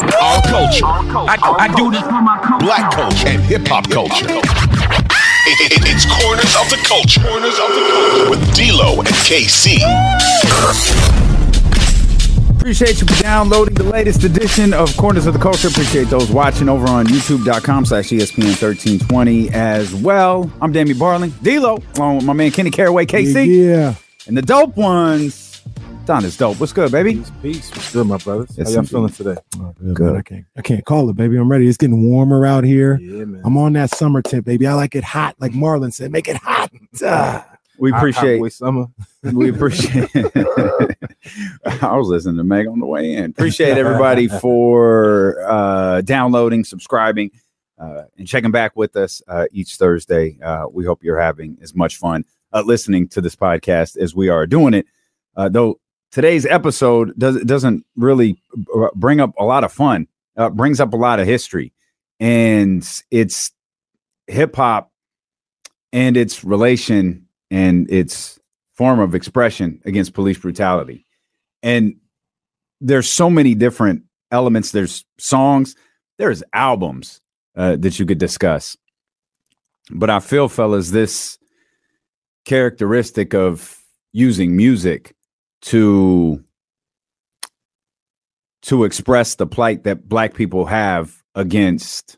Our culture. I, I do this for my culture. Black culture and hip hop culture. It- it- it's Corners of the Culture. Corners of the Culture with D-Lo and KC. Appreciate you for downloading the latest edition of Corners of the Culture. Appreciate those watching over on youtube.com slash E ESPN 1320 as well. I'm Damien Barling, D-Lo, along with my man Kenny Caraway, KC. Yeah. And the dope ones, Don is dope. What's good, baby? Peace. What's good, my brothers? Yes, How y'all indeed. feeling today? Good. man. I can't. I can't call it, baby. I'm ready. It's getting warmer out here. Yeah, man. I'm on that summer tip, baby. I like it hot, like Marlon said. Make it hot. Ah. We Hot- hot appreciate boy summer. we appreciate I was listening to Meg on the way in. Appreciate everybody for uh downloading, subscribing, uh and checking back with us uh each Thursday. Uh we hope you're having as much fun uh listening to this podcast as we are doing it. Uh though today's episode does doesn't really bring up a lot of fun. Uh brings up a lot of history and it's hip hop and its relation and its form of expression against police brutality. And there's so many different elements. There's songs, there's albums uh, that you could discuss. But I feel, fellas, this characteristic of using music to to express the plight that black people have against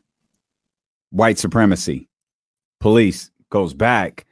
white supremacy, police goes back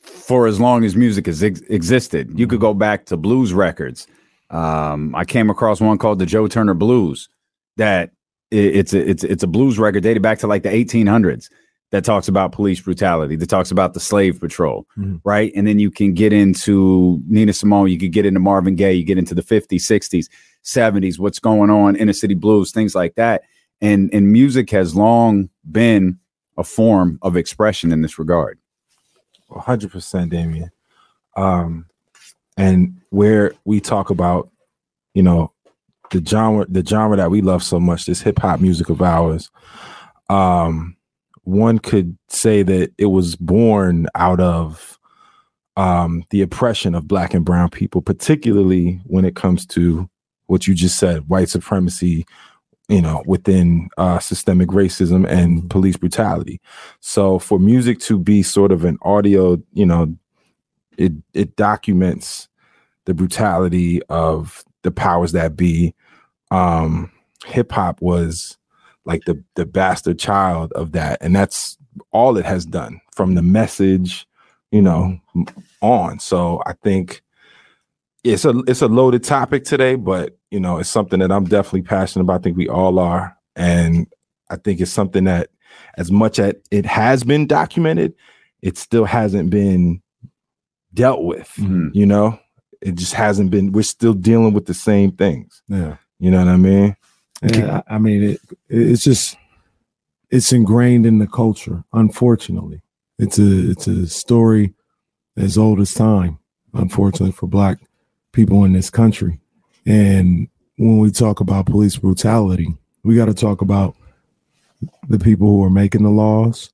for as long as music has ex- existed. You could go back to blues records. Um, I came across one called the Joe Turner Blues that i- it's a, it's it's a blues record dated back to like the 1800s that talks about police brutality, that talks about the slave patrol, Mhm. right? And then you can get into Nina Simone, you could get into Marvin Gaye, you get into the 50s, 60s, 70s, what's going on, inner city blues, things like that. And and music has long been a form of expression in this regard. hundred percent, Damien. Um, and where we talk about, you know, the genre, the genre that we love so much, this hip hop music of ours. Um, one could say that it was born out of um, the oppression of black and brown people, particularly when it comes to what you just said, white supremacy, you know, within uh, systemic racism and police brutality. So for music to be sort of an audio, you know, it it documents the brutality of the powers that be. Um, hip hop was like the the bastard child of that, and that's all it has done from the message, you know, on. So I think it's a it's a loaded topic today, but you know, it's something that I'm definitely passionate about. I think we all are, and I think it's something that, as much as it has been documented, it still hasn't been dealt with. Mhm. You know, it just hasn't been. We're still dealing with the same things. Yeah. You know what I mean? Yeah. I I mean, it, it's just it's ingrained in the culture. Unfortunately, it's a it's a story as old as time. Unfortunately for Black people in this country, and when we talk about police brutality, we got to talk about the people who are making the laws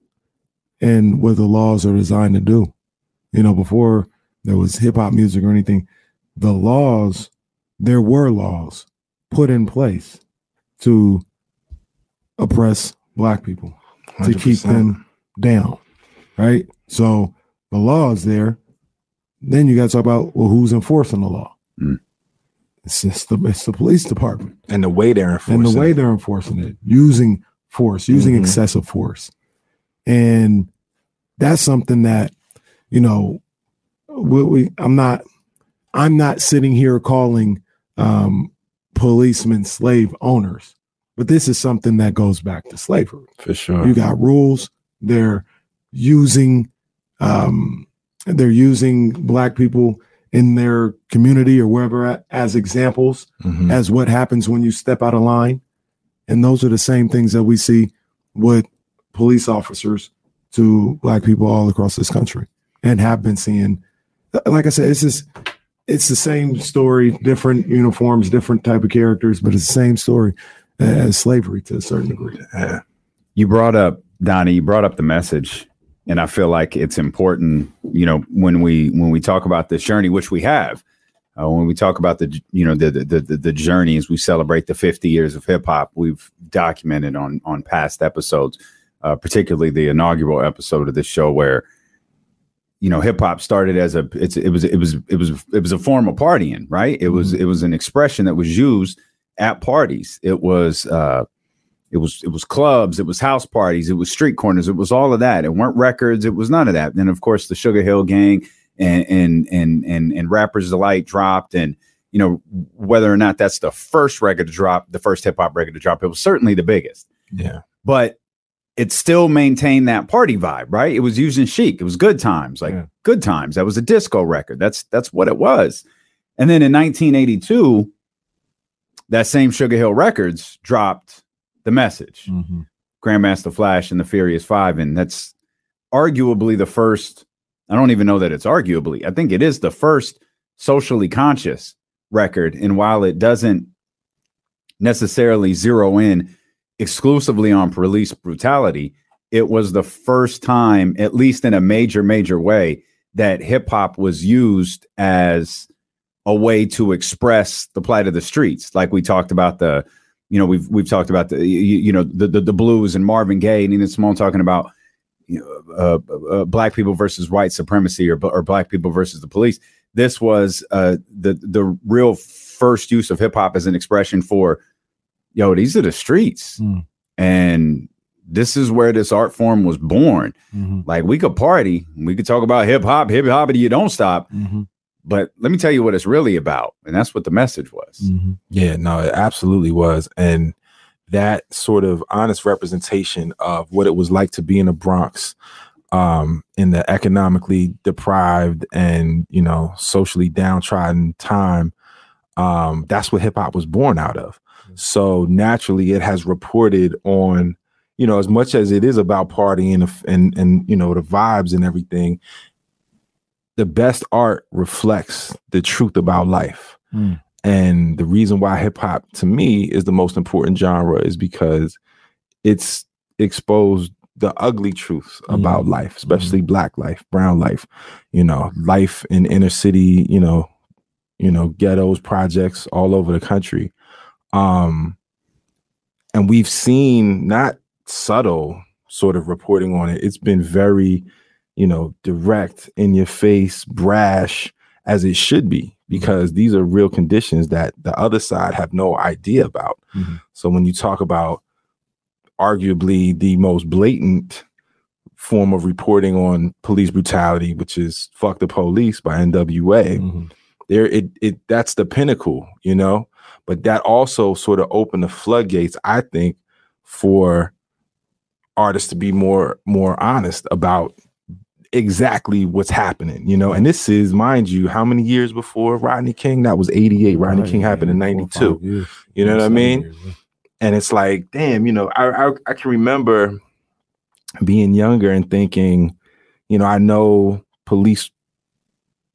and what the laws are designed to do. You know, before there was hip hop music or anything, the laws, there were laws put in place to oppress black people, to keep them down. Right. So the law is there. Then you got to talk about well, who's enforcing the law? Mm. It's, just the, it's the police department and the way they're enforcing. and the way it. they're enforcing it, using force, using Mhm. excessive force. And that's something that, you know, we, we I'm not I'm not sitting here calling um policemen slave owners, but this is something that goes back to slavery. for sure. You got rules, they're using um they're using black people in their community or wherever as examples Mhm. as what happens when you step out of line. And those are the same things that we see with police officers to black people all across this country and have been seeing. Like I said, it's just it's the same story, different uniforms, different type of characters, but it's the same story as slavery to a certain degree. You brought up Donnie. You brought up the message, and I feel like it's important. You know, when we when we talk about this journey, which we have, Uh, when we talk about the you know the the the, the journeys, we celebrate the 50 years of hip hop. We've documented on on past episodes, uh, particularly the inaugural episode of this show where you know hip hop started as a it's it was it was it was it was a form of partying, right? It was it was an expression that was used at parties. It was uh it was it was clubs, it was house parties, it was street corners, it was all of that. It weren't records, it was none of that. And of course, the Sugar Hill Gang and and and and and Rappers Delight dropped, and you know whether or not that's the first record to drop, the first hip hop record to drop, it was certainly the biggest. Yeah, but it still maintained that party vibe, right? It was using chic. It was good times, like Yeah. good times. That was a disco record. That's that's what it was. And then in 1982, that same Sugar Hill Records dropped the message. Mhm. Grandmaster Flash and the Furious Five, and that's arguably the first. I don't even know that it's arguably. I think it is the first socially conscious record. And while it doesn't necessarily zero in exclusively on police brutality, it was the first time, at least in a major, major way, that hip hop was used as a way to express the plight of the streets. Like we talked about the, you know, we've we've talked about the, you, you know, the, the the blues and Marvin Gaye and Nina Simone talking about, you know, uh, uh, black people versus white supremacy or or black people versus the police. This was uh, the the real first use of hip hop as an expression for, yo, these are the streets, Mm. and this is where this art form was born. Mhm. Like we could party, we could talk about hip hop, hip hop, and you don't stop. Mhm. But let me tell you what it's really about, and that's what the message was. Mhm. Yeah, no, it absolutely was. And that sort of honest representation of what it was like to be in the Bronx um in the economically deprived and you know socially downtrodden time um that's what hip hop was born out of so naturally it has reported on you know as much as it is about partying and and, and you know the vibes and everything the best art reflects the truth about life Mm. and the reason why hip hop to me is the most important genre is because it's exposed the ugly truths about Mhm. life, especially black life, brown life, you know, life in inner city, you know, you know, ghettos, projects all over the country. Um and we've seen not subtle sort of reporting on it. It's been very, you know, direct, in your face, brash as it should be because these are real conditions that the other side have no idea about. Mhm. So when you talk about arguably the most blatant form of reporting on police brutality, which is "fuck the police" by NWA, Mhm. there it it that's the pinnacle, you know. But that also sort of opened the floodgates, I think, for artists to be more more honest about exactly what's happening, you know. And this is, mind you, how many years before Rodney King? That was 88. Rodney King happened in yeah, four or 92. years. You know what I mean? years, and it's like damn you know I, I i can remember being younger and thinking you know i know police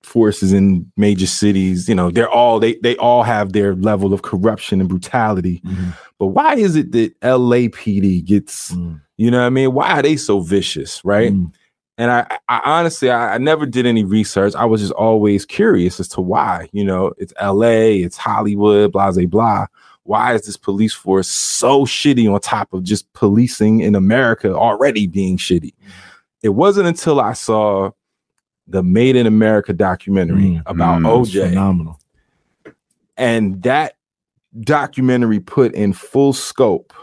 forces in major cities you know they're all they they all have their level of corruption and brutality Mhm. but why is it that lapd gets Mm. you know what i mean why are they so vicious right Mm. and I, I honestly, I, I never did any research. I was just always curious as to why. You know, it's L.A., it's Hollywood, blah blah blah. Why is this police force so shitty on top of just policing in America already being shitty? It wasn't until I saw the Made in America documentary Mm. about Mm. OJ, phenomenal. and that documentary put in full scope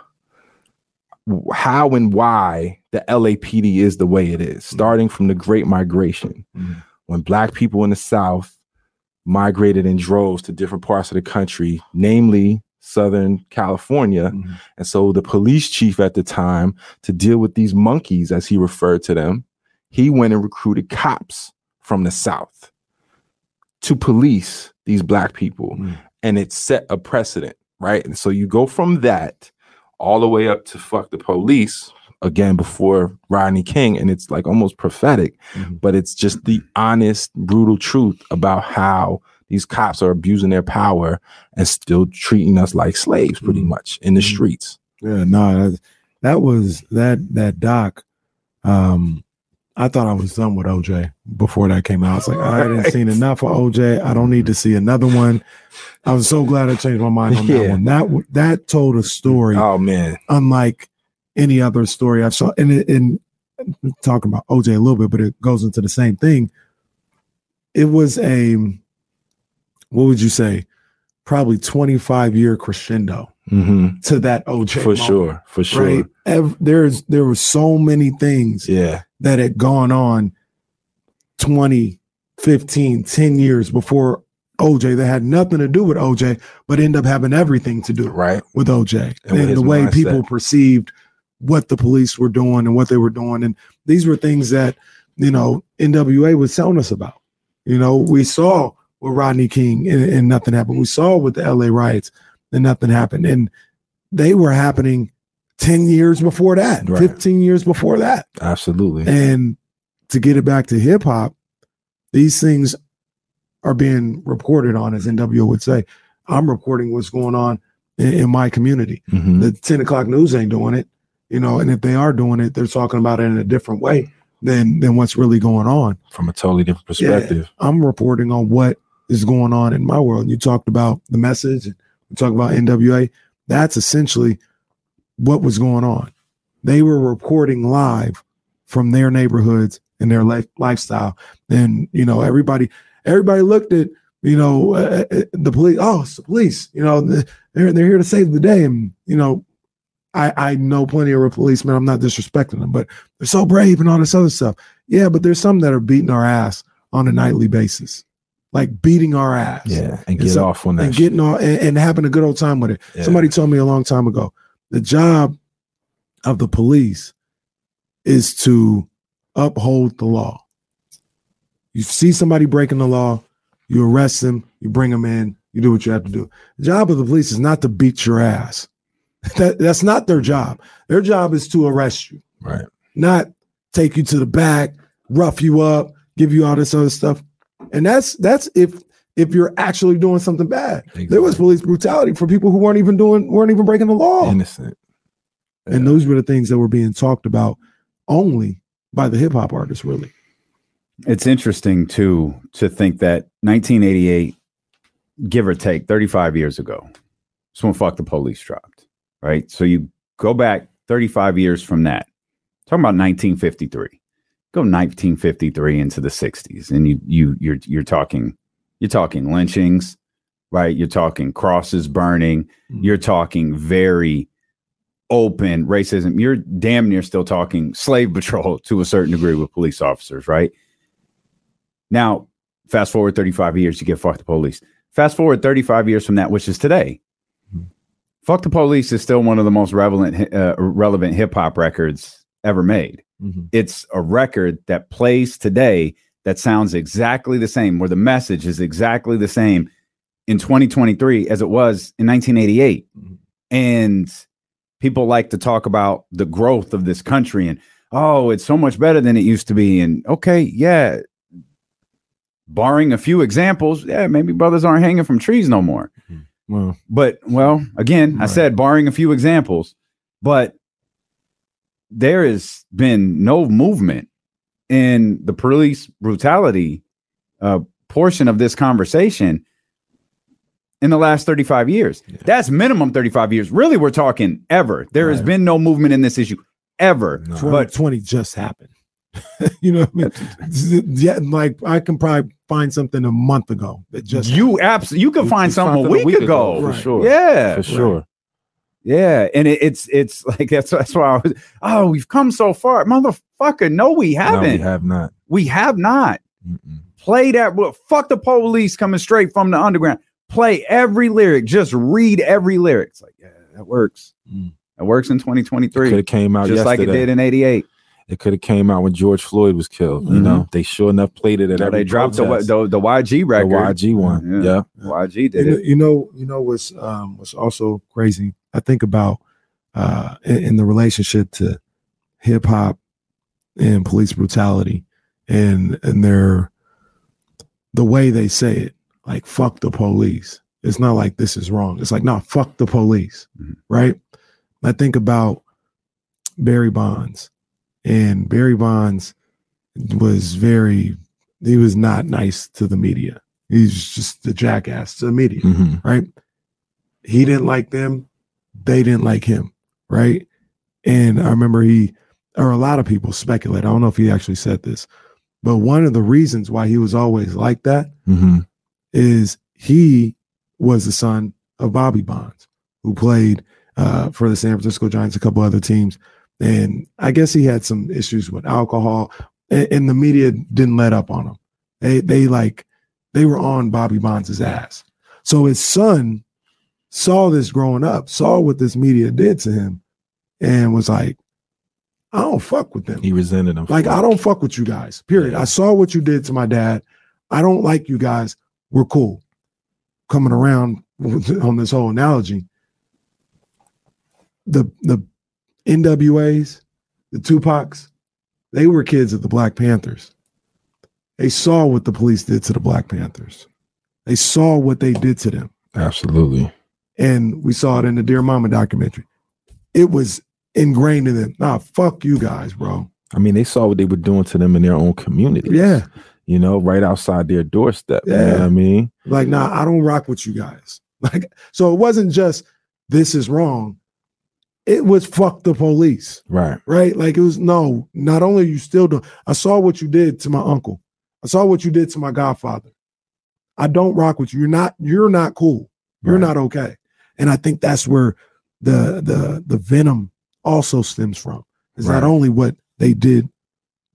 how and why the LAPD is the way it is, starting from the Great Migration, Mhm. when Black people in the South migrated in droves to different parts of the country, namely Southern California. Mhm. And so the police chief at the time, to deal with these monkeys, as he referred to them, he went and recruited cops from the South to police these Black people Mm. and it set a precedent, right? And so you go from that all the way up to fuck the police again before Rodney King, and it's like almost prophetic, Mhm. but it's just the honest, brutal truth about how these cops are abusing their power and still treating us like slaves, pretty Mhm. much in the Mhm. streets. Yeah, no, that, that was that that doc. Um, I thought I was done with OJ before that came out. I was like, oh, I hadn't seen enough of OJ. I don't need to see another one. I was so glad I changed my mind on that one. That that told a story Oh man, unlike any other story I've saw. And and talking about OJ a little bit, but it goes into the same thing. It was a what would you say? Probably 25 year crescendo hmm to that OJ. for moment, sure, for sure. Right. Ev- there's there were so many things Yeah, that had gone on 20, 15, 10 years before OJ that had nothing to do with OJ, but end up having everything to do right. with OJ And and, with the way mindset. people perceived what the police were doing and what they were doing. And these were things that, you know, NWA was telling us about. You know, we saw with Rodney King and, and nothing happened. We saw with the LA riots and nothing happened. And they were happening 10 years before that, Right. 15 years before that. Absolutely. And to get it back to hip hop, these things are being reported on, as NWO would say. I'm reporting what's going on in, in my community. Mhm. The 10 o'clock news ain't doing it, you know, and if they are doing it, they're talking about it in a different way than than what's really going on. From a totally different perspective. I'm reporting on what is going on in my world. You talked about the message, and we talked about NWA. That's essentially what was going on. They were reporting live from their neighborhoods and their life, lifestyle. And you know, everybody, everybody looked at you know uh, uh, the police. Oh, it's the police. You know, they're they're here to save the day. And you know, I I know plenty of policemen. I'm not disrespecting them, but they're so brave and all this other stuff. Yeah, but there's some that are beating our ass on a nightly basis, like beating our ass. Yeah, and And get so- off on that. And shit. getting all and, and having a good old time with it. Yeah. Somebody told me a long time ago, the job of the police is to uphold the law. You see somebody breaking the law, you arrest them, you bring them in, you do what you have to do. The job of the police is not to beat your ass. That, that's not their job. Their job is to arrest you right. not take you to the back, rough you up, give you all this other stuff. And that's that's if if you're actually doing something bad. There was police brutality for people who weren't even doing weren't even breaking the law. innocent. And those were the things that were being talked about only by the hip hop artists, really. It's interesting too to think that 1988, give or take, 35 years ago, is when "Fuck the Police" dropped, right? So you go back 35 years from that, talking about 1953. Go 1953 into the 60s, and you you you're you're talking you're talking lynchings, right? You're talking crosses burning. You're talking very open racism. You're damn near still talking slave patrol to a certain degree with police officers, right? Now, fast forward 35 years, you get fuck the police. Fast forward 35 years from that, which is today. Fuck the police is still one of the most relevant, uh, relevant hip hop records ever made. It's a record that plays today that sounds exactly the same, where the message is exactly the same in 2023 as it was in 1988. Mhm. And people like to talk about the growth of this country and, oh, it's so much better than it used to be. And okay, yeah, barring a few examples, yeah, maybe brothers aren't hanging from trees no more. Well, But well, again, I said barring a few examples, but there has been no movement in the police brutality uh, portion of this conversation in the last 35 years. Yeah. That's minimum 35 years. Really, we're talking ever. There has been no movement in this issue ever. No. But 20 just happened. you know what I mean? Yeah, like I can probably find something a month ago that just you absolutely you could You find could something find a week, ago. for Right. sure. Yeah. for sure. Yeah, and it, it's it's like that's that's why I was. Oh, we've come so far, motherfucker. No, we haven't. we have not. we have not. Mm-mm. Play that. Well, fuck the police coming straight from the underground. Play every lyric. Just read every lyric. It's like yeah, that works. Mm. That works in It could 2023, have came out just like it did in '88. It could have came out when George Floyd was killed. You Mhm. know, they sure enough played it at Now every they dropped the, protest. the the YG The record. YG one. Yeah. Yeah. YG you did know, it. you know, you know what's um what's also crazy. I think about uh in, in the relationship to hip hop and police brutality and and their the way they say it, like fuck the police. It's not like this is wrong. It's like, no, fuck the police. Mhm. Right? I think about Barry Bonds. And Barry Bonds was very he was not nice to the media. He's just a jackass to the media, Mhm. right? He didn't like them, they didn't like him, right? And I remember he or a lot of people speculate. I don't know if he actually said this, but one of the reasons why he was always like that Mhm. is he was the son of Bobby Bonds, who played uh, for the San Francisco Giants, a couple other teams. And I guess he had some issues with alcohol, and, and the media didn't let up on him. They they like they were on Bobby Bonds' ass. So his son saw this growing up, saw what this media did to him, and was like, I don't fuck with them. He resented them. Like, I don't fuck with you guys. Period. Yeah. I saw what you did to my dad. I don't like you guys. We're cool. Coming around on this whole analogy, the the NWAs, the Tupacs, they were kids of the Black Panthers. They saw what the police did to the Black Panthers. They saw what they did to them. Absolutely. And we saw it in the Dear Mama documentary. It was ingrained in them. Nah, fuck you guys, bro. I mean, they saw what they were doing to them in their own community. Yeah. You know, right outside their doorstep. You know Yeah. what I mean? Like, nah, I don't rock with you guys. Like, so it wasn't just this is wrong. It was fuck the police, Right. right? Like it was no, not only you still doing, I saw what you did to my uncle. I saw what you did to my godfather. I don't rock with you. You're not, you're not cool. You're Right. not okay. And I think that's where the the the venom also stems from. Is Right. not only what they did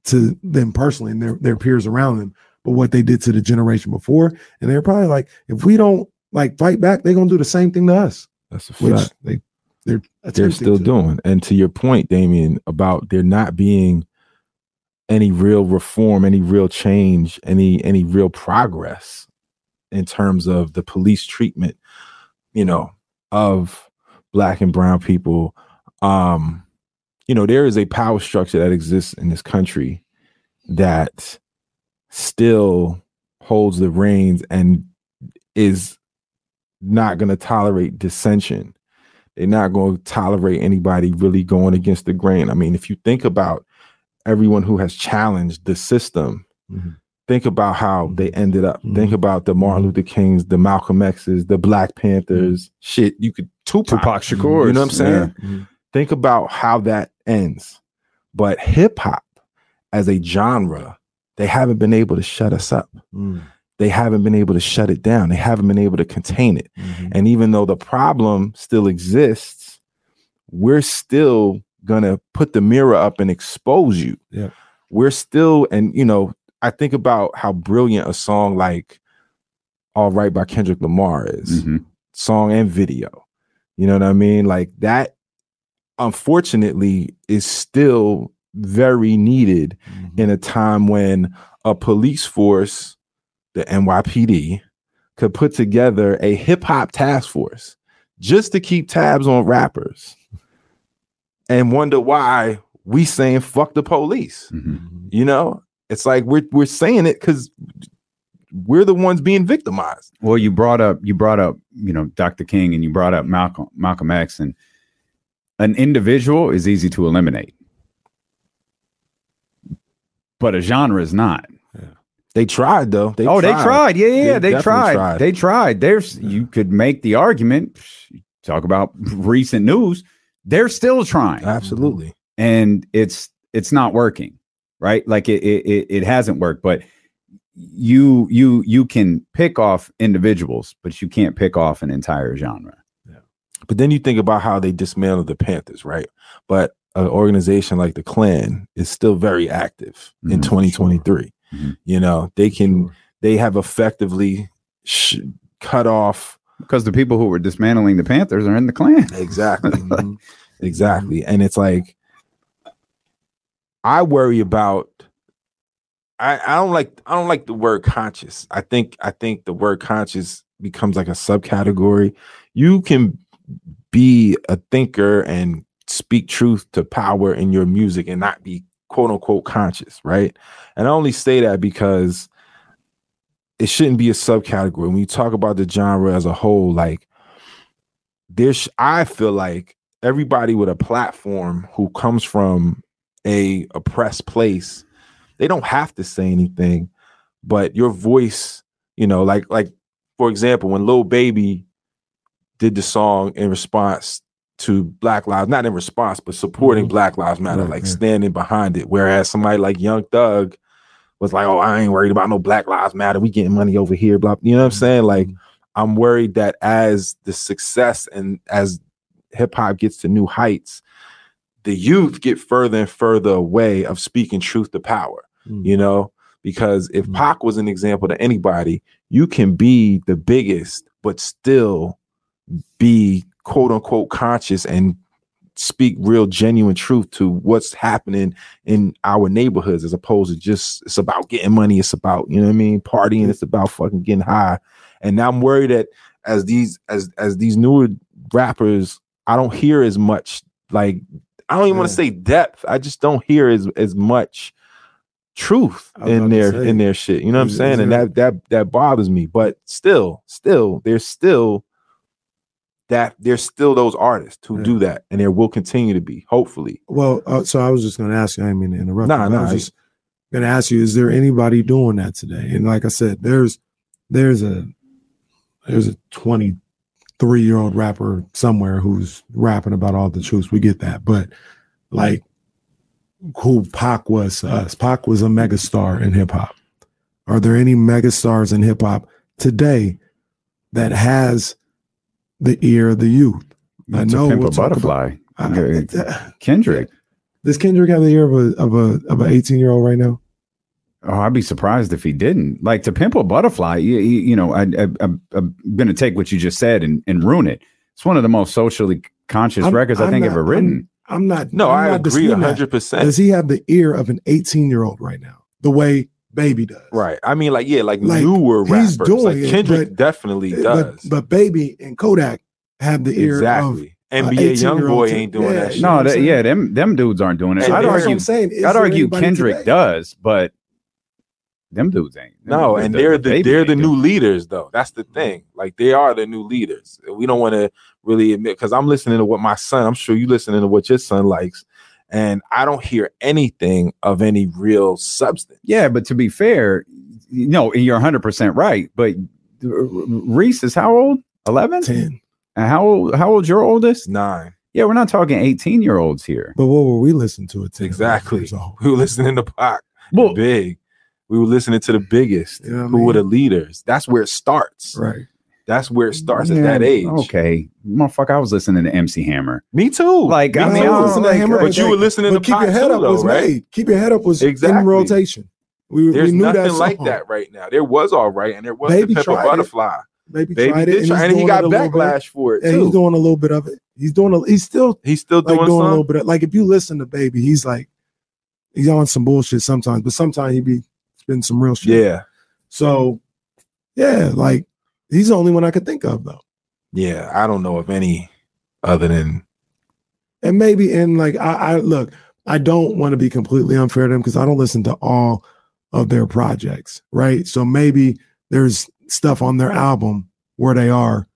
to them personally and their, their peers around them, but what they did to the generation before. And they're probably like, if we don't like fight back, they're gonna do the same thing to us, That's a which fact. they they're they're still to. doing. And to your point, Damien, about there not being any real reform, any real change, any any real progress in terms of the police treatment, you know, of black and brown people. Um, you know, there is a power structure that exists in this country that still holds the reins and is not going to tolerate dissension they're not going to tolerate anybody really going against the grain. I mean, if you think about everyone who has challenged the system, Mhm. Think about how they ended up. Mhm. Think about the Martin Luther Kings, the Malcolm X's, the Black Panthers. Shit, you could Tupac. Tupac Shakur. You know what I'm saying? Mhm. Think about how that ends. But hip hop as a genre, they haven't been able to shut us up. Mm. They haven't been able to shut it down. They haven't been able to contain it. Mhm. And even though the problem still exists, we're still gonna put the mirror up and expose you. Yeah. We're still, and you know, I think about how brilliant a song like All Right by Kendrick Lamar is, Mhm. song and video. You know what I mean? Like that, unfortunately, is still very needed Mhm. in a time when a police force, the NYPD, could put together a hip hop task force just to keep tabs on rappers and wonder why we saying fuck the police. Mhm. You know, it's like we're we're saying it because we're the ones being victimized. Well, you brought up you brought up you know Dr. King and you brought up Malcolm Malcolm X and an individual is easy to eliminate, but a genre is not. They tried though. They oh, they tried. Yeah, yeah, They they, tried. tried. They tried. There's you could make the argument. Talk about recent news. They're still trying, Absolutely. Mm-hmm. and it's it's not working. Right? Like it it it, it hasn't worked. But you you you can pick off individuals, but you can't pick off an entire genre. But then you think about how they dismantled the Panthers, right? But an organization like the Klan is still very active in Mhm, 2023. Mhm. You know, they can Sure. they have effectively sh- cut off because the people who were dismantling the Panthers are in the Klan. exactly, Mhm. exactly, and it's like I worry about. I, I don't like I don't like the word conscious. I think I think the word conscious becomes like a subcategory. You can be a thinker and speak truth to power in your music and not be quote unquote conscious, right? And I only say that because it shouldn't be a subcategory. When you talk about the genre as a whole, like there's I feel like everybody with a platform who comes from a oppressed place, they don't have to say anything, but your voice, you know, like like for example, when Lil Baby did the song in response to Black Lives, not in response, but supporting Mhm. Black Lives Matter, Right, like right. standing behind it. Whereas somebody like Young Thug was like, "Oh, I ain't worried about no Black Lives Matter. We getting money over here." Blah. You know what I'm saying? Like, I'm worried that as the success and as hip hop gets to new heights, the youth get further and further away of speaking truth to power. Mm. You know, because if Mm. Pac was an example to anybody, you can be the biggest, but still be quote unquote conscious and speak real genuine truth to what's happening in our neighborhoods as opposed to just it's about getting money it's about you know what i mean partying it's about fucking getting high and now i'm worried that as these as as these newer rappers i don't hear as much like i don't even want to say depth i just don't hear as as much truth I was about in their in their shit you know what i'm saying and that that that bothers me but still still there's still that there's still those artists who Yeah. do that and there will continue to be hopefully Well, uh, so I was just going to ask you. I didn't mean to interrupt. Nah, you, but I was just going to ask you: Is there anybody doing that today? And like I said, there's there's a there's a 23 year old rapper somewhere who's rapping about all the truths. We get that, but like who Pac was to us, Pac was a megastar in hip hop. Are there any megastars in hip hop today that has the ear of the youth? I know Pimp we'll a butterfly. I- uh, Kendrick. does Kendrick have the ear of a of a of an 18 year old right now? Oh, I'd be surprised if he didn't. Like to pimp a butterfly, you, you, you know, I, I, I'm, I'm going to take what you just said and, and ruin it. It's one of the most socially conscious I'm- records I I'm think not- ever written. I'm not. no I'm i not agree 100% Does he have the ear of an 18 year old right now? The way Baby does, right i mean like yeah like, Like, newer he's rappers doing like it, kendrick but- definitely eh, does but Baby and Kodak have the ear of. exactly a NBA YoungBoy too. ain't doing Yeah, that shit No, that, yeah, them them dudes aren't doing it. And I'd argue, I'm saying, I'd argue Kendrick today? does, but them dudes ain't. no Them- and they're the the they're the doing new leaders though that's the thing mm-hmm. like they are the new leaders we don't want to really admit because i'm listening to what my son i'm sure you listening to what your son likes and i don't hear anything of any real substance Yeah, but to be fair, you know, you're 100% right. But uh, uh, Reese is how old? 11? 10. And how old, how old's your oldest? nine Yeah, we're not talking 18 year olds here. But what were we listening to at 10? Exactly. years old? we were listening to Pac, Well, big. We were listening to the biggest. You know what I who were the leaders? That's where it starts. Right. That's where it starts at that age. Okay. Motherfucker, I was listening to MC Hammer. Me too. Like, Me I No, mean, too. I don't listen to like- Hammer, but you were listening but to keep your head too, up though, was right? made. Keep your head up was Exactly. in rotation. We, we knew nothing that like that right now. There was all right, and there was Baby the Pepper tried it. Butterfly. Baby, Baby tried it, did and, try, he's and he got it a little bit. backlash for it Yeah, too. he's doing a little bit of it. He's doing a. He's still He's still like doing, doing a little bit. Of, like if you listen to Baby, he's like he's on some bullshit sometimes, but sometimes he be spitting some real shit. Yeah, So yeah, like he's the only one I could think of though. yeah. I don't know of any other than And maybe and like I, I look, I don't want to be completely unfair to them because I don't listen to all of their projects, right? So maybe there's stuff on their album where they are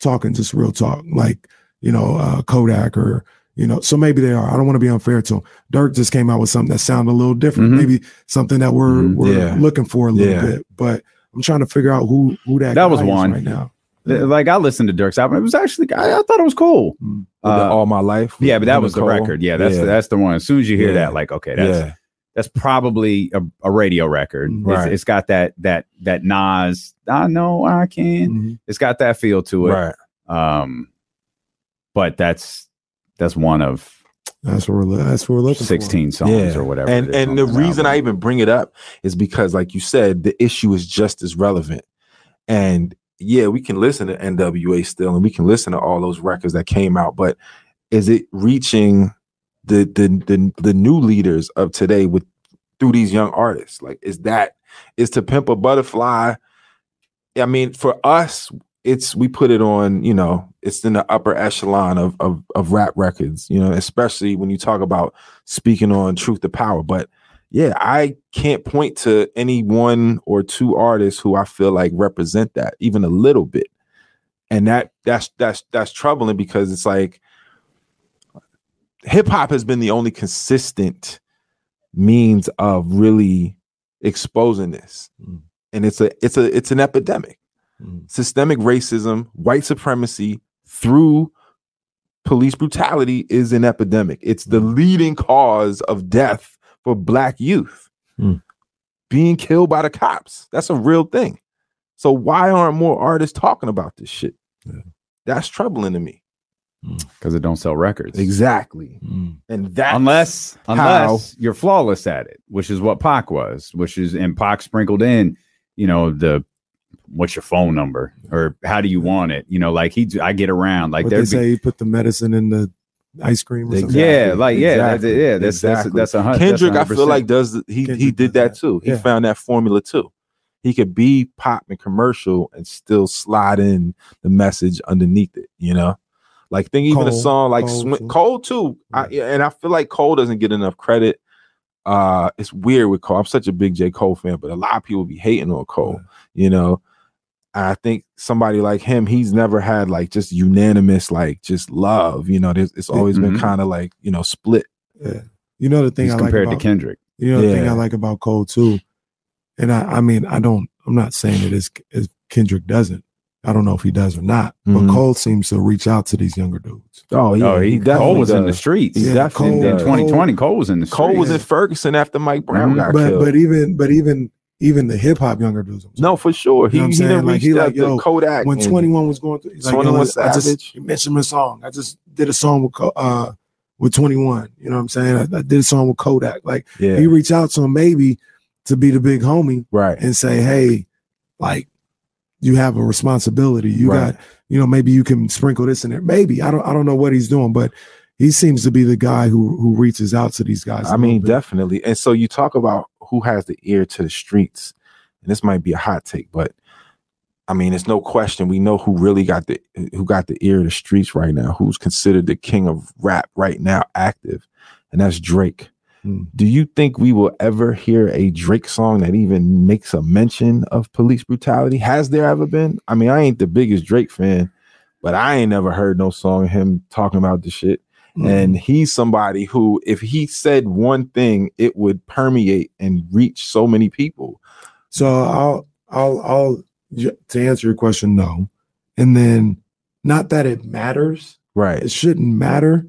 talking just real talk, like you know uh, Kodak or you know. So maybe they are. I don't want to be unfair to them. Dirk just came out with something that sounded a little different, Mhm. maybe something that we're Mhm. we're Yeah. looking for a little Yeah. bit. But I'm trying to figure out who who that That was guy is one. right now. Like, I listened to Dirk's album. It was actually, I, I thought it was cool. Mm. with the Uh, all my life. yeah, but that was and the record. Yeah, that's Yeah. that's the one. As soon as you hear Yeah. that, like, okay, that's yeah, that's probably a, a radio record. Mhm. It's- Right. it's got that that that Nas. I know I can. Mhm. It's got that feel to it. right. Um, but that's that's one of That's what we're that's what we're looking for. sixteen songs Yeah. or whatever. And and the this reason I even bring it up is because, like you said, the issue is just as relevant. And yeah, we can listen to NWA still, and we can listen to all those records that came out, but is it reaching the the the, the new leaders of today with through these young artists? Like, is that is to pimp a butterfly? I mean, for us, it's we put it on, you know, it's in the upper echelon of of, of rap records, you know, especially when you talk about speaking on truth to power. But yeah, I can't point to any one or two artists who I feel like represent that even a little bit. And that that's that's that's troubling because it's like hip hop has been the only consistent means of really exposing this. Mm. And it's a it's a it's an epidemic. Mm. Systemic racism, white supremacy through police brutality is an epidemic. It's the leading cause of death for black youth. Mm. Being killed by the cops. That's a real thing. So why aren't more artists talking about this shit? Yeah. That's troubling to me. because it don't sell records. Exactly. Mm. And that unless unless you're flawless at it, which is what Pac was, which is and Pac sprinkled in, you know, the what's your phone number or how do you want it? You know, like he I get around like they there. say, he put the medicine in the ice cream. Or something? Exactly. Yeah, like yeah, that's, Exactly. yeah, that's Exactly. that's that's a hundred. Kendrick, I that's feel 100%. like does the- he he did that that. too. He Yeah. found that formula too. He could be pop and commercial and still slide in the message underneath it. You know, like think even a song like Cole Swin- too. Cole too. I, and I feel like Cole doesn't get enough credit. Uh, it's weird with Cole. I'm such a big J Cole fan, but a lot of people be hating on Cole. You know, I think somebody like him, he's never had like just unanimous like just love. You know, it's always been Mhm. kind of like you know split. Yeah. You know the thing He's I like compared about to Kendrick. You know the thing I like about Cole too, and I, I mean I don't I'm not saying that as, as Kendrick doesn't. I don't know if he does or not, Mhm. but Cole seems to reach out to these younger dudes. Oh oh, he, Cole definitely was in the streets. Yeah, definitely Cole- in does. 2020, Cole was in the streets. Cole was in Ferguson after Mike Brown Mhm. got But killed. but even but even even the hip hop younger dudes. No, for sure. He, You know he didn't Like, he like, yo, Kodak. when 21 was going through, he's like, 21 yo, I just you mentioned my song. I just did a song with uh with 21. You know what I'm saying? I, I did a song with Kodak. Like yeah, he reached out to him maybe to be the big homie right. and say, hey, like you have a responsibility. You Right. got, you know, maybe you can sprinkle this in there. Maybe I don't, I don't know what he's doing, but he seems to be the guy who who reaches out to these guys. I mean, definitely. And so you talk about who has the ear to the streets, and this might be a hot take, but I mean, it's no question. We know who really got the who got the ear of the streets right now. Who's considered the king of rap right now, active, and that's Drake. Hmm. Do you think we will ever hear a Drake song that even makes a mention of police brutality? Has there ever been? I mean, I ain't the biggest Drake fan, but I ain't never heard no song of him talking about the shit. Mm. And he's somebody who, if he said one thing, it would permeate and reach so many people. So I'll I'll I'll to answer your question, no. And then not that it matters, Right. it shouldn't matter,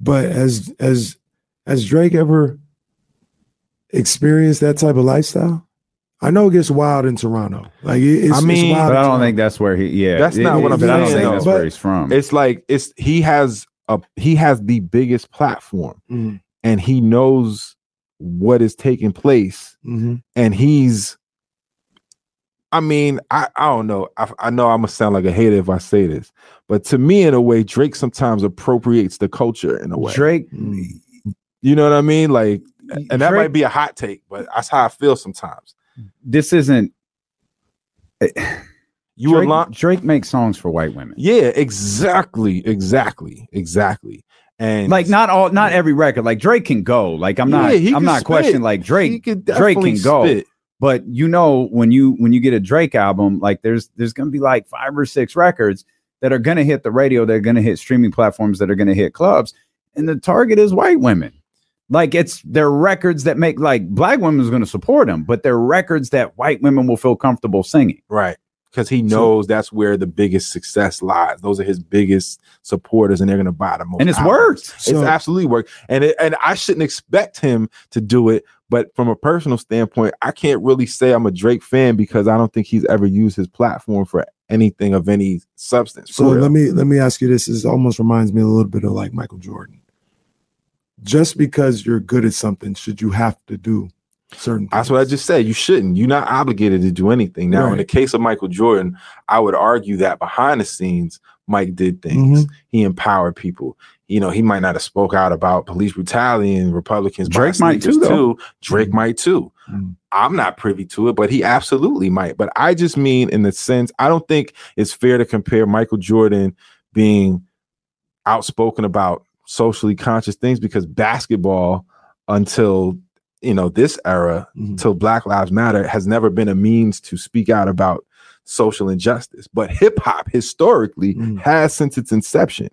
but as as has Drake ever experienced that type of lifestyle? I know it gets wild in Toronto. Like it's, I mean, it's wild But I don't Toronto. think that's where he. Yeah, That's not what I'm but I don't saying, think that's But- where he's from. It's like it's he has a he has the biggest platform Mhm, and he knows what is taking place mhm. and he's I mean, I, I don't know. I, I know I'm gonna sound like a hater if I say this, but to me, in a way, Drake sometimes appropriates the culture in a way. Drake. You know what I mean? Like, and that Drake- might be a hot take, but that's how I feel sometimes. This isn't. You Drake, align- Drake makes songs for white women. Yeah, exactly, exactly, exactly. And Like not all, not every record. Like Drake can go. Like I'm not. Yeah, I'm not spit. questioning. Like Drake. could Drake can go. spit. But you know when you when you get a Drake album, like there's there's gonna be like five or six records that are gonna hit the radio. They're gonna hit streaming platforms. That are gonna hit clubs. And the target is white women. Like it's they're records that make like black women's gonna support them, but they're records that white women will feel comfortable singing. Right. Because he knows that's where the biggest success lies. Those are his biggest supporters, and they're gonna buy the most. And it's albums. worked. It's absolutely worked. And it, and I shouldn't expect him to do it. But from a personal standpoint, I can't really say I'm a Drake fan because I don't think he's ever used his platform for anything of any substance. So let me let me ask you this. This almost reminds me a little bit of like Michael Jordan. Just because you're good at something, should you have to do certain? That's what I just said. You shouldn't. You're not obligated to do anything. Now, in the case of Michael Jordan, I would argue that behind the scenes, Mike did things. He empowered people. You know, he might not have spoke out about police brutality and Republicans. Drake might too, though. Drake might too. Mhm. I'm not privy to it, but he absolutely might. But I just mean in the sense, I don't think it's fair to compare Michael Jordan being outspoken about socially conscious things because basketball until you know this era Mhm. till Black Lives Matter has never been a means to speak out about social injustice. But hip hop historically Mm. has since its inception.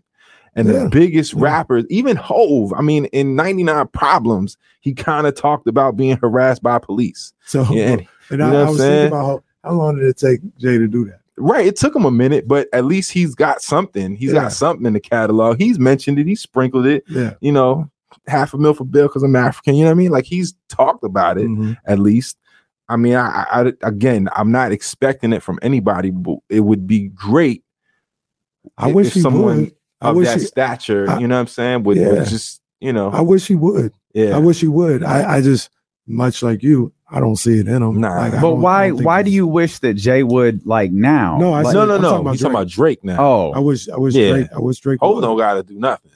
And Yeah. the biggest Yeah. rappers, even Hove, I mean, in 99 Problems, he kind of talked about being harassed by police. So Yeah, and- and you I, know I I'm was saying? thinking about how, how long did it take Jay to do that? Right. It took him a minute, but at least he's got something. He's Yeah. got something in the catalog. He's mentioned it. He sprinkled it. Yeah. You know, half a mil for Bill because I'm African. You know what I mean? Like he's talked about it Mhm. at least. I mean, I, I, again, I'm not expecting it from anybody, but it would be great. I if- wish if he would. I of wish that he- stature, I- you know what I'm saying? Would, would just, you know, I wish he would. yeah. I wish he would. I, I just much like you, I don't see it in him. Nah. Like, But why why do you wish that Jay would like now? No, I Like- no, no, I'm no. talking about He's talking about Drake now. oh I wish I wish Yeah. Drake I wish Drake Hov would. don't got to do nothing.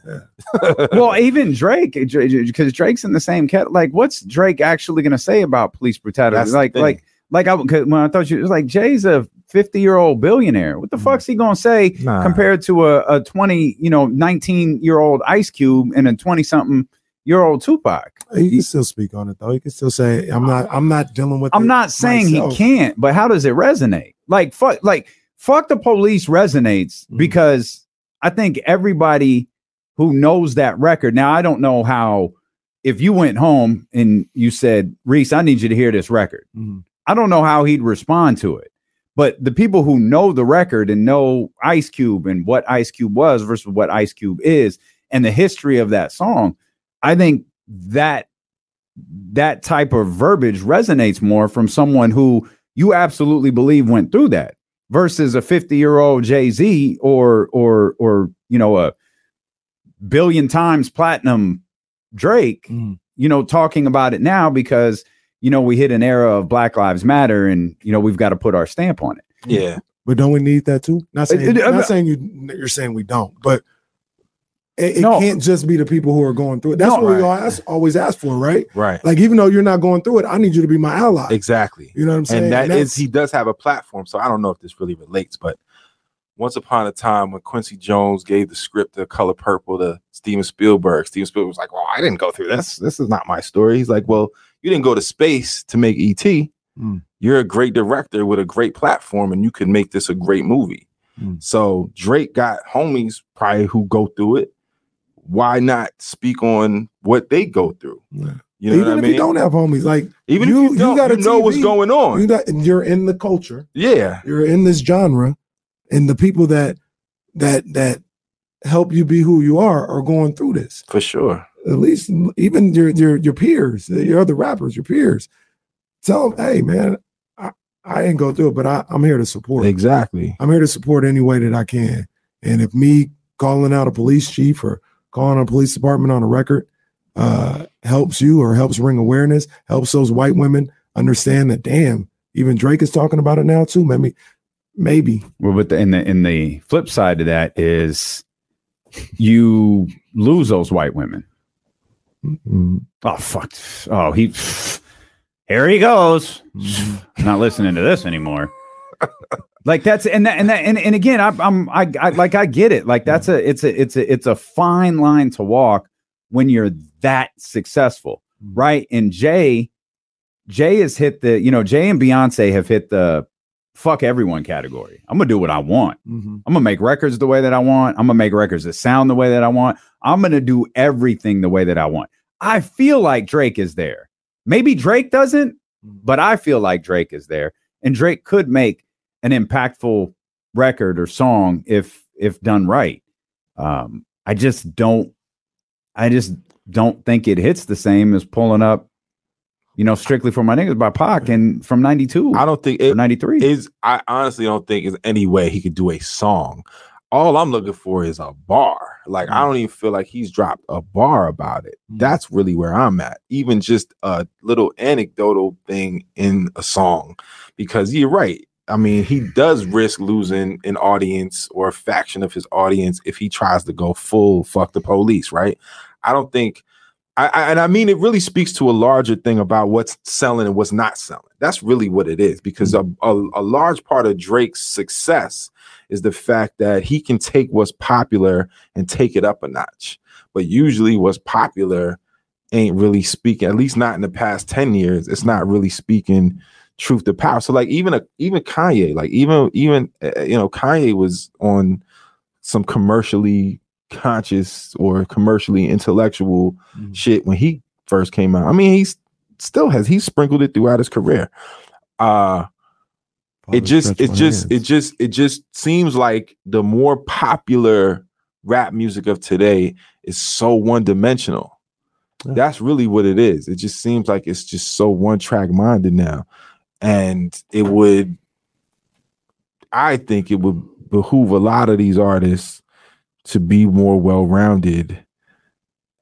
well, even Drake, because Drake's in the same cat. Like, what's Drake actually going to say about police brutality? That's like, like, like, I 'cause when I thought you it was like Jay's a fifty year old billionaire. What the Mm. fuck's he going to say Nah. compared to a, a twenty, you know, nineteen year old Ice Cube and a twenty something year old Tupac? he can still speak on it though. He can still say I'm not I'm not dealing with I'm not saying myself." he can't, but how does it resonate? Like, fuck, like, fuck the police resonates Mhm. because I think everybody who knows that record. Now, I don't know how. If you went home and you said, Reese, I need you to hear this record. Mhm. I don't know how he'd respond to it. But the people who know the record and know Ice Cube and what Ice Cube was versus what Ice Cube is and the history of that song, I think that that type of verbiage resonates more from someone who you absolutely believe went through that versus a 50 year old Jay-Z or or or you know a billion times platinum Drake Mhm. you know, talking about it now because, you know, we hit an era of Black Lives Matter and, you know, we've got to put our stamp on it. Yeah. But don't we need that too? Not saying, It- it- not saying you you're saying we don't, but it, it No. can't just be the people who are going through it. That's No, what we right. all ask, always ask for, right? Right. Like even though you're not going through it, I need you to be my ally. Exactly. You know what I'm saying? and that is that's- he does have a platform. So I don't know if this really relates, but once upon a time when Quincy Jones gave the script to Color Purple to Steven Spielberg, Steven Spielberg was like, "Well, I didn't go through this. This is not my story." He's like, "Well, you didn't go to space to make ET. Mm. You're a great director with a great platform, and you could make this a great movie." Mm. So Drake got homies probably who go through it. Why not speak on what they go through? Yeah. You know even what I if mean? you don't have homies, like Even you- if you you got to you know what's going on. you got, you're in the culture, yeah, you're in this genre, and the people that that that help you be who you are are going through this. for sure. At least even your your your peers, your other rappers, your peers, tell them, hey man, I, I ain't go through it, but I, I'm here to support. Exactly. I'm here to support any way that I can. And if me calling out a police chief or calling a police department on a record uh, helps you or helps bring awareness, helps those white women understand that, damn, even Drake is talking about it now too. Maybe, maybe. Well, but the, in the in the flip side of that is you lose those white women. Mhm. Oh fuck! Oh he, here he goes. Mhm. Not listening to this anymore. like that's and that and that and, and again, I, I'm I, I like I get it. Like that's a it's a it's a it's a fine line to walk when you're that successful, right? And Jay, Jay has hit the you know Jay and Beyonce have hit the fuck everyone category. I'm gonna do what I want. Mhm. I'm gonna make records the way that I want. I'm gonna make records that sound the way that I want. I'm gonna do everything the way that I want. I feel like Drake is there. Maybe Drake doesn't, but I feel like Drake is there. And Drake could make an impactful record or song if if done right. Um, I just don't I just don't think it hits the same as pulling up, you know, strictly for my niggas by Pac and from 92 I don't think it 93. is. I honestly don't think there's any way he could do a song. All I'm looking for is a bar. Like I don't even feel like he's dropped a bar about it. Mm. That's really where I'm at. Even just a little anecdotal thing in a song, because you're right. I mean, he does risk losing an audience or a faction of his audience if he tries to go full fuck the police, right? I don't think I, I and I mean it really speaks to a larger thing about what's selling and what's not selling. That's really what it is because a, a, a large part of Drake's success is the fact that he can take what's popular and take it up a notch. But usually what's popular ain't really speaking, at least not in the past 10 years, it's not really speaking truth to power. So like even a even Kanye, like even even uh, you know, Kanye was on some commercially conscious or commercially intellectual Mhm. shit when he first came out. I mean, he's still has he sprinkled it throughout his career. Uh it just it just it just it just seems like the more popular rap music of today is so one dimensional. Yeah. That's really what it is. It just seems like it's just so one track minded now. And it would I think it would behoove a lot of these artists to be more well rounded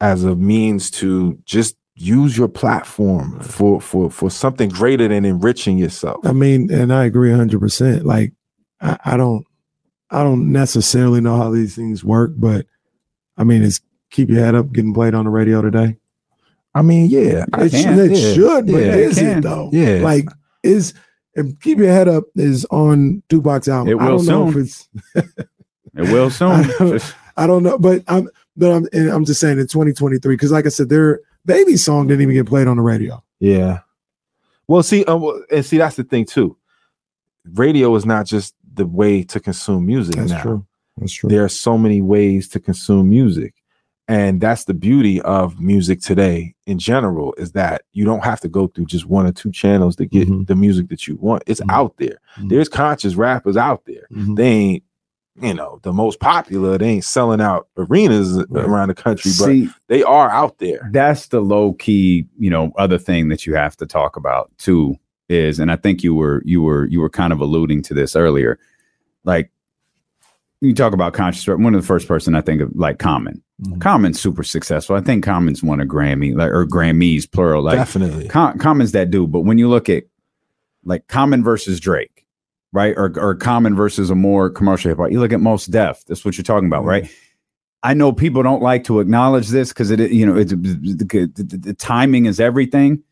as a means to just use your platform for for for something greater than enriching yourself. I mean, and I agree hundred percent. Like, I, I don't, I don't necessarily know how these things work, but I mean, it's keep your head up getting played on the radio today. I mean, yeah, It, can. it Yeah. should, but Yeah, is it though? Yeah. Like, is and keep your head up is on Tupac's album. It I will don't know if soon. it's. It will soon. I don't- I don't know, but I'm, but I'm, and I'm just saying in 2023 because, like I said, their baby song didn't even get played on the radio. Yeah. Well, see, um, and see, that's the thing too. Radio is not just the way to consume music That's now. true. That's true. There are so many ways to consume music. And that's the beauty of music today in general is that you don't have to go through just one or two channels to get Mhm. the music that you want. It's Mhm. out there. Mhm. There's conscious rappers out there. Mhm. They ain't, you know, the most popular. They ain't selling out arenas Right. around the country, but they are out there. that's the low key, you know, other thing that you have to talk about too is, and I think you were you were you were kind of alluding to this earlier. Like you talk about conscious one of the first person I think of like Common. Mhm. Common's super successful. I think Common's won a Grammy, like or Grammys plural. Like Definitely. Com- Common's that dude. But when you look at like Common versus Drake, right, or or Common versus a more commercial hip hop, you look at Mos Def. That's what you're talking about, right? I know people don't like to acknowledge this because it, you know, it's the, the, the timing is everything.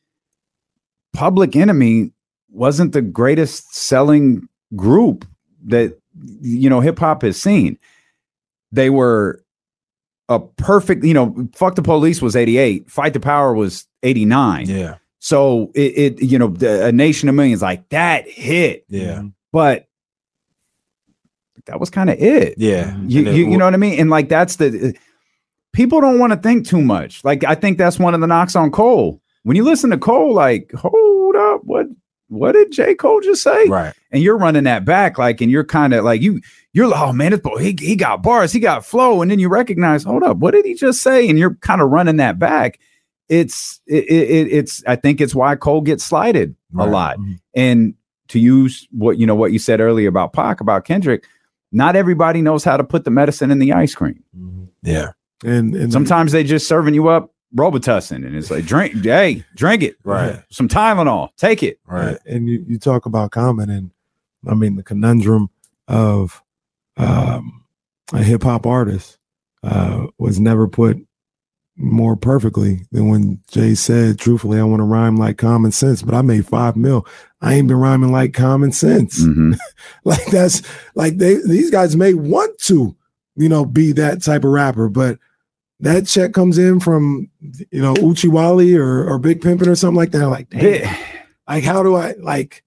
Public Enemy wasn't the greatest selling group that you know hip hop has seen. They were a perfect, you know, fuck the police was 88, fight the power was 89. Yeah. So it, it you know, the, a nation of millions like that hit, Yeah. Mm-hmm. but that was kind of it. Yeah. Mm-hmm. You, it you, you know what I mean? And like that's the uh, people don't want to think too much. Like I think that's one of the knocks on Cole. When you listen to Cole, like, hold up, what what did J. Cole just say? Right. And you're running that back, like, and you're kind of like you you're like, oh man, this boy, he, he got bars, he got flow, and then you recognize, hold up, what did he just say? And you're kind of running that back. It's it, it it's I think it's why Cole gets slighted Right. a lot. Mhm. And to use what you know what you said earlier about Pac about Kendrick, not everybody knows how to put the medicine in the ice cream. Mhm. Yeah. And and Sometimes they just serving you up Robitussin, and it's like drink, hey, drink it, Right. Some Tylenol, take it. Right. and you, you talk about common and I mean the conundrum of um, a hip hop artist uh, was never put more perfectly than when Jay said, truthfully, I want to rhyme like common sense, but I made five mil. I ain't been rhyming like common sense. Mhm. Like that's like they these guys may want to, you know, be that type of rapper, but that check comes in from you know Uchiwali or or Big Pimpin' or something like that. Like, damn, like how do I like?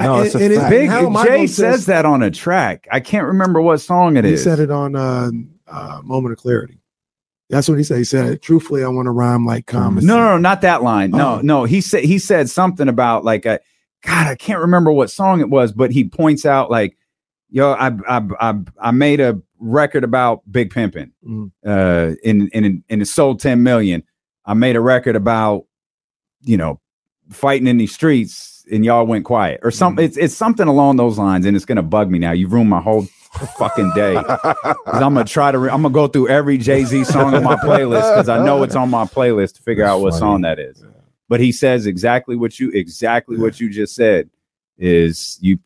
No, I- it's a and. Big how Jay says that on a track. I can't remember what song it he is. said it on uh, uh, Moment of Clarity. That's what he said. He said, "Truthfully, I want to rhyme like common." No, no, no, not that line. No, Oh. no. He said he said something about like a God. I can't remember what song it was, but he points out like, yo, I I I, I made a record about Big Pimpin', Mhm. uh, and and and it sold ten million. I made a record about, you know, fighting in these streets, and y'all went quiet or something. It's it's something along those lines, and it's gonna bug me now. You've ruined my whole fucking day. I'm gonna try to. Re- I'm gonna go through every Jay Z song on my playlist because I know it's on my playlist to figure That's out what funny. song that is. But he says exactly what you exactly what you just said is you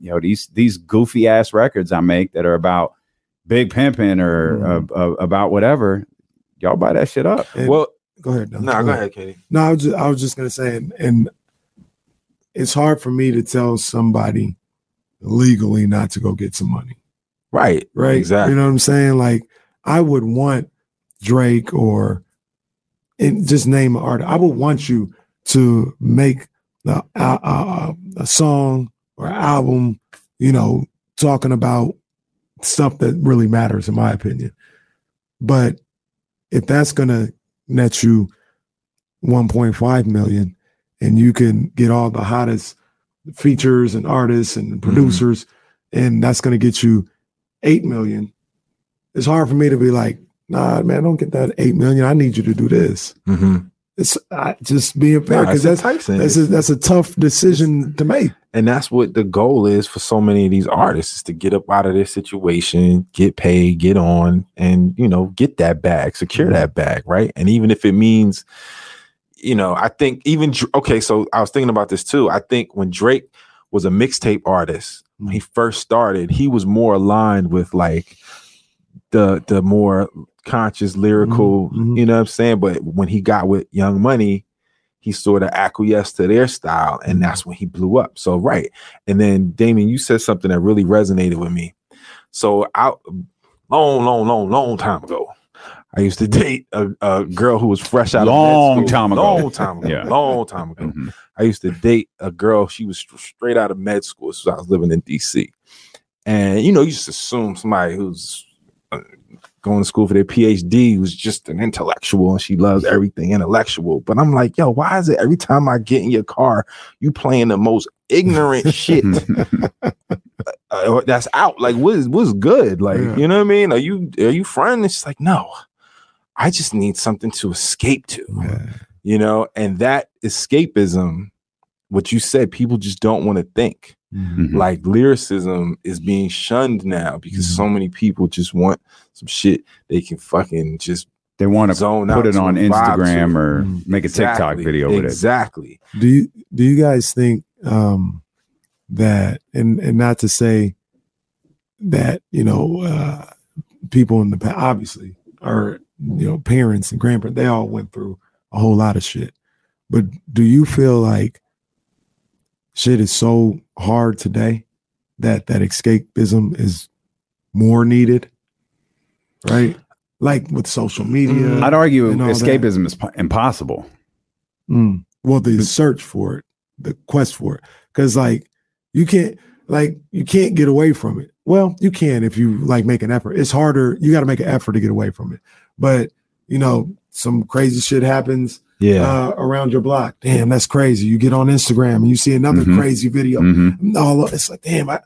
you know these these goofy ass records I make that are about big pimping or uh, uh, about whatever. Y'all buy that shit up. And- well, go ahead. Don. no, go ahead, KC. No, I was just, I was just gonna say, and, and it's hard for me to tell somebody legally not to go get some money, Right. right? Exactly. You know what I'm saying? Like, I would want Drake or and just name an artist. I would want you to make a, a, a, a song or album, you know, talking about stuff that really matters, in my opinion. But if that's gonna net you 1.5 million and you can get all the hottest features and artists and producers and that's gonna get you 8 million, it's hard for me to be like, nah, man, don't get that 8 million. I need you to do this. Mhm. It's I, just being fair because it's that's that's a, that's a tough decision to make. and that's what the goal is for so many of these artists is to get up out of their situation get paid get on and you know get that bag secure Mm-hmm. that bag right and even if it means you know i think even okay so i was thinking about this too i think when drake was a mixtape artist when he first started he was more aligned with like the the more conscious lyrical mhm. you know what i'm saying but when he got with young money he sort of acquiesced to their style and that's when he blew up so right and then damien you said something that really resonated with me so out long long long long time ago i used to date a, a girl who was fresh out Long of med school. time ago. long time ago Yeah. long time ago Mhm. I used to date a girl. She was str- straight out of med school. So I was living in DC. And, you know, you just assume somebody who's going to school for their PhD was just an intellectual and she loves everything intellectual. But I'm like, yo, why is it every time I get in your car, you playing the most ignorant shit uh, that's out? Like, what is what's good? Like, Yeah. you know what I mean? Are you are you friend? It's like, no, I just need something to escape to you know and that escapism what you said people just don't want to think Mhm. like lyricism is being shunned now because so many people just want some shit they can fucking just they want to zone put out it on and vibe to. Instagram or Mhm. make a TikTok video with it. exactly Do you do you guys think um that and and not to say that you know uh people in the past obviously are you know parents and grandparents they all went through a whole lot of shit but do you feel like shit is so hard today that that escapism is more needed right like with social media I'd argue and all that. escapism is po- impossible. Mm. Well, the search for it, the quest for it, because like you can't, like you can't get away from it. Well, you can if you like make an effort. It's harder. You got to make an effort to get away from it. But you know, some crazy shit happens yeah uh, around your block. Damn, that's crazy. You get on Instagram and you see another Mhm. crazy video. Mhm. All it's like, damn. I,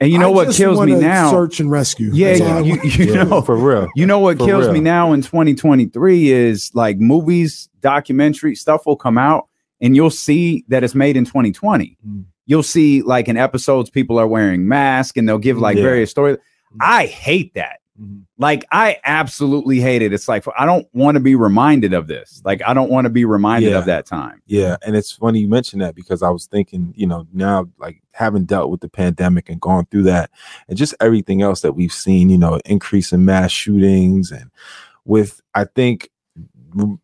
And you know I what just kills me now? Search and rescue. Yeah, That's all I you, you, you know, for real You know what For kills me now in 2023 is like movies, documentary stuff will come out and you'll see that it's made in 2020. Mm. You'll see like in episodes people are wearing masks and they'll give like Yeah. various stories. I hate that. Mhm. Like I absolutely hate it. It's like I don't want to be reminded of this. Like I don't want to be reminded Yeah. of that time. Yeah, and it's funny you mentioned that because I was thinking, you know, now like having dealt with the pandemic and gone through that, and just everything else that we've seen, you know, increase in mass shootings, and with I think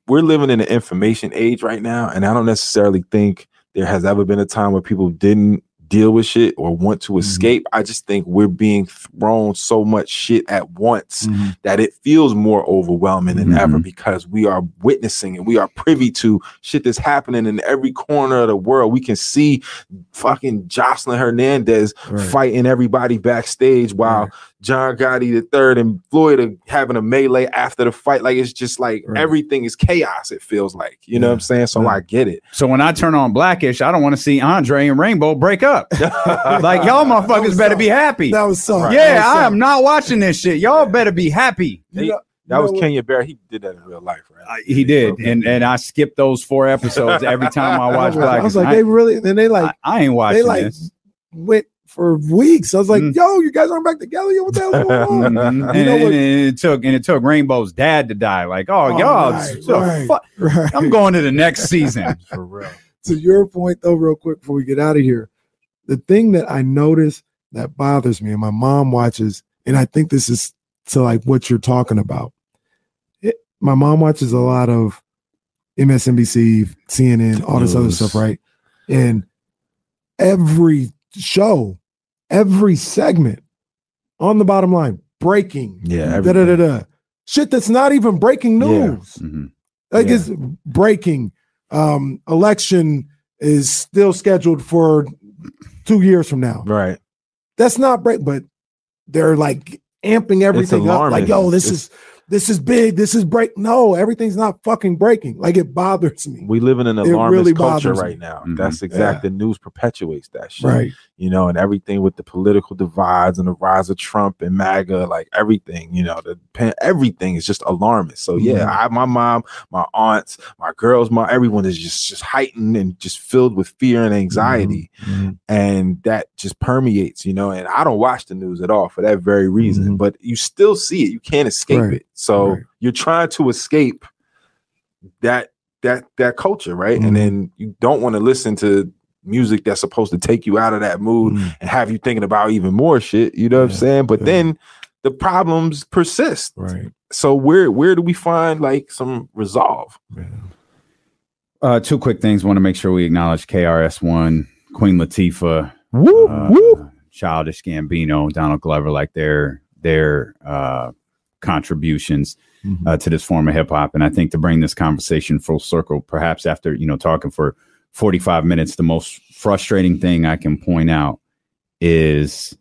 we're living in an information age right now, and I don't necessarily think there has ever been a time where people didn't deal with shit or want to escape. I just think we're being thrown so much shit at once Mhm. that it feels more overwhelming than Mhm. ever because we are witnessing and we are privy to shit that's happening in every corner of the world. We can see fucking Jocelyn Hernandez Right. fighting everybody backstage while Right. John Gotti the third and Floyd are having a melee after the fight. Like it's just like Right. everything is chaos, it feels like. You know what I'm saying? So Yeah. I get it. So when I turn on Blackish, I don't want to see Andre and Rainbow break up. like y'all motherfuckers better be happy. That was so. yeah, I am not watching this shit. Y'all better be happy. You know- That you was know what? Kenya Barris. He did that in real life, right? I- he did, and and I skipped those four episodes every time I watch was- I Blackish. was like, I, they really, then they like, I, I ain't watching they like this. went for weeks. I was like, Mm. yo, you guys aren't back together yet. What the hell's going on? You and, know what- and it took and it took Rainbow's dad to die. Like, oh, Oh, y'all, right, so right. fu- right. I'm going to the next season. For real. to your point though, real quick before we get out of here, the thing that I notice that bothers me, and my mom watches, and I think this is to like what you're talking about. It, my mom watches a lot of MSNBC, CNN, all this other stuff, right? And every show, every segment on the bottom line, breaking, Yeah, da da da da, shit that's not even breaking Yeah. news. Mhm. Like Yeah. it's breaking. Um, election is still scheduled for two years from now. Right. That's not break, but they're like amping everything up. Like, yo, this It's- is this is big, this is break. No, everything's not fucking breaking. Like it bothers me. We live in an alarmist really culture bothers me. right now. Mhm. That's exactly the news perpetuates that shit. Right. You know, and everything with the political divides and the rise of Trump and MAGA, like everything, you know, the everything is just alarmist. So yeah, Mhm. I my mom, my aunts, my girls, my everyone is just just heightened and just filled with fear and anxiety. Mhm. and that just permeates, you know. And I don't watch the news at all for that very reason, Mhm. but you still see it. You can't escape Right. it. So Right. you're trying to escape that that that culture, right? Mhm. And then you don't want to listen to music that's supposed to take you out of that mood Mhm. and have you thinking about even more shit. You know what I'm saying? But Yeah. then the problems persist. Right. So where where do we find like some resolve? Yeah. Uh, two quick things. Want to make sure we acknowledge KRS1, Queen Latifah, Woo, uh, Childish Gambino, Donald Glover, like their their uh, contributions Mhm. uh, to this form of hip hop. And I think to bring this conversation full circle, perhaps after you know talking for forty five minutes, the most frustrating thing I can point out is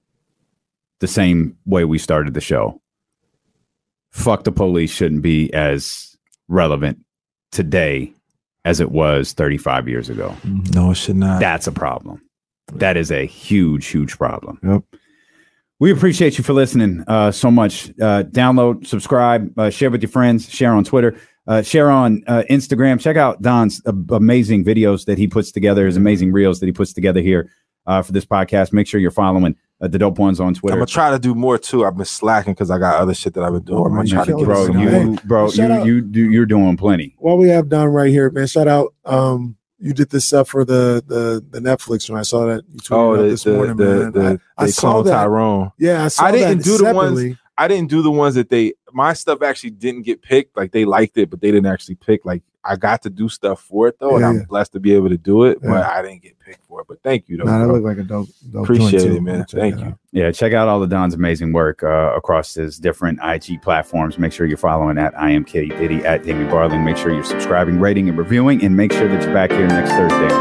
the same way we started the show. Fuck the police shouldn't be as relevant today as it was 35 years ago. No, it should not. That's a problem. That is a huge, huge problem. Yep. We appreciate you for listening uh, so much. Uh, download, subscribe, uh, share with your friends, share on Twitter, uh, share on uh, Instagram. Check out Don's uh, amazing videos that he puts together, his amazing reels that he puts together here uh, for this podcast. Make sure you're following uh, the dope ones on Twitter. I'm gonna try to do more too. I've been slacking because I got other shit that I've been doing. Oh, I'm gonna try to get bro, some you, hey, more. bro, shout you, out- you, do, you're doing plenty. While we have Don right here, man, shout out. Um, you did this stuff for the the the Netflix one. I saw that you tweeted Oh, the, this the, morning, the, man. the, I, I saw that. Tyrone. Yeah, I saw I didn't that do the ones- I didn't do the ones that they my stuff actually didn't get picked. Like they liked it, but they didn't actually pick. Like I got to do stuff for it though, and I'm yeah. blessed to be able to do it. But I didn't get picked for it. But thank you though. Nah, that looked like a dope. dope Appreciate joint, it, too. man. Thank you. out. Yeah, check out all of Don's amazing work uh, across his different IG platforms. Make sure you're following at I am K Diddy at Damien Barling. Make sure you're subscribing, rating, and reviewing, and make sure that you're back here next Thursday.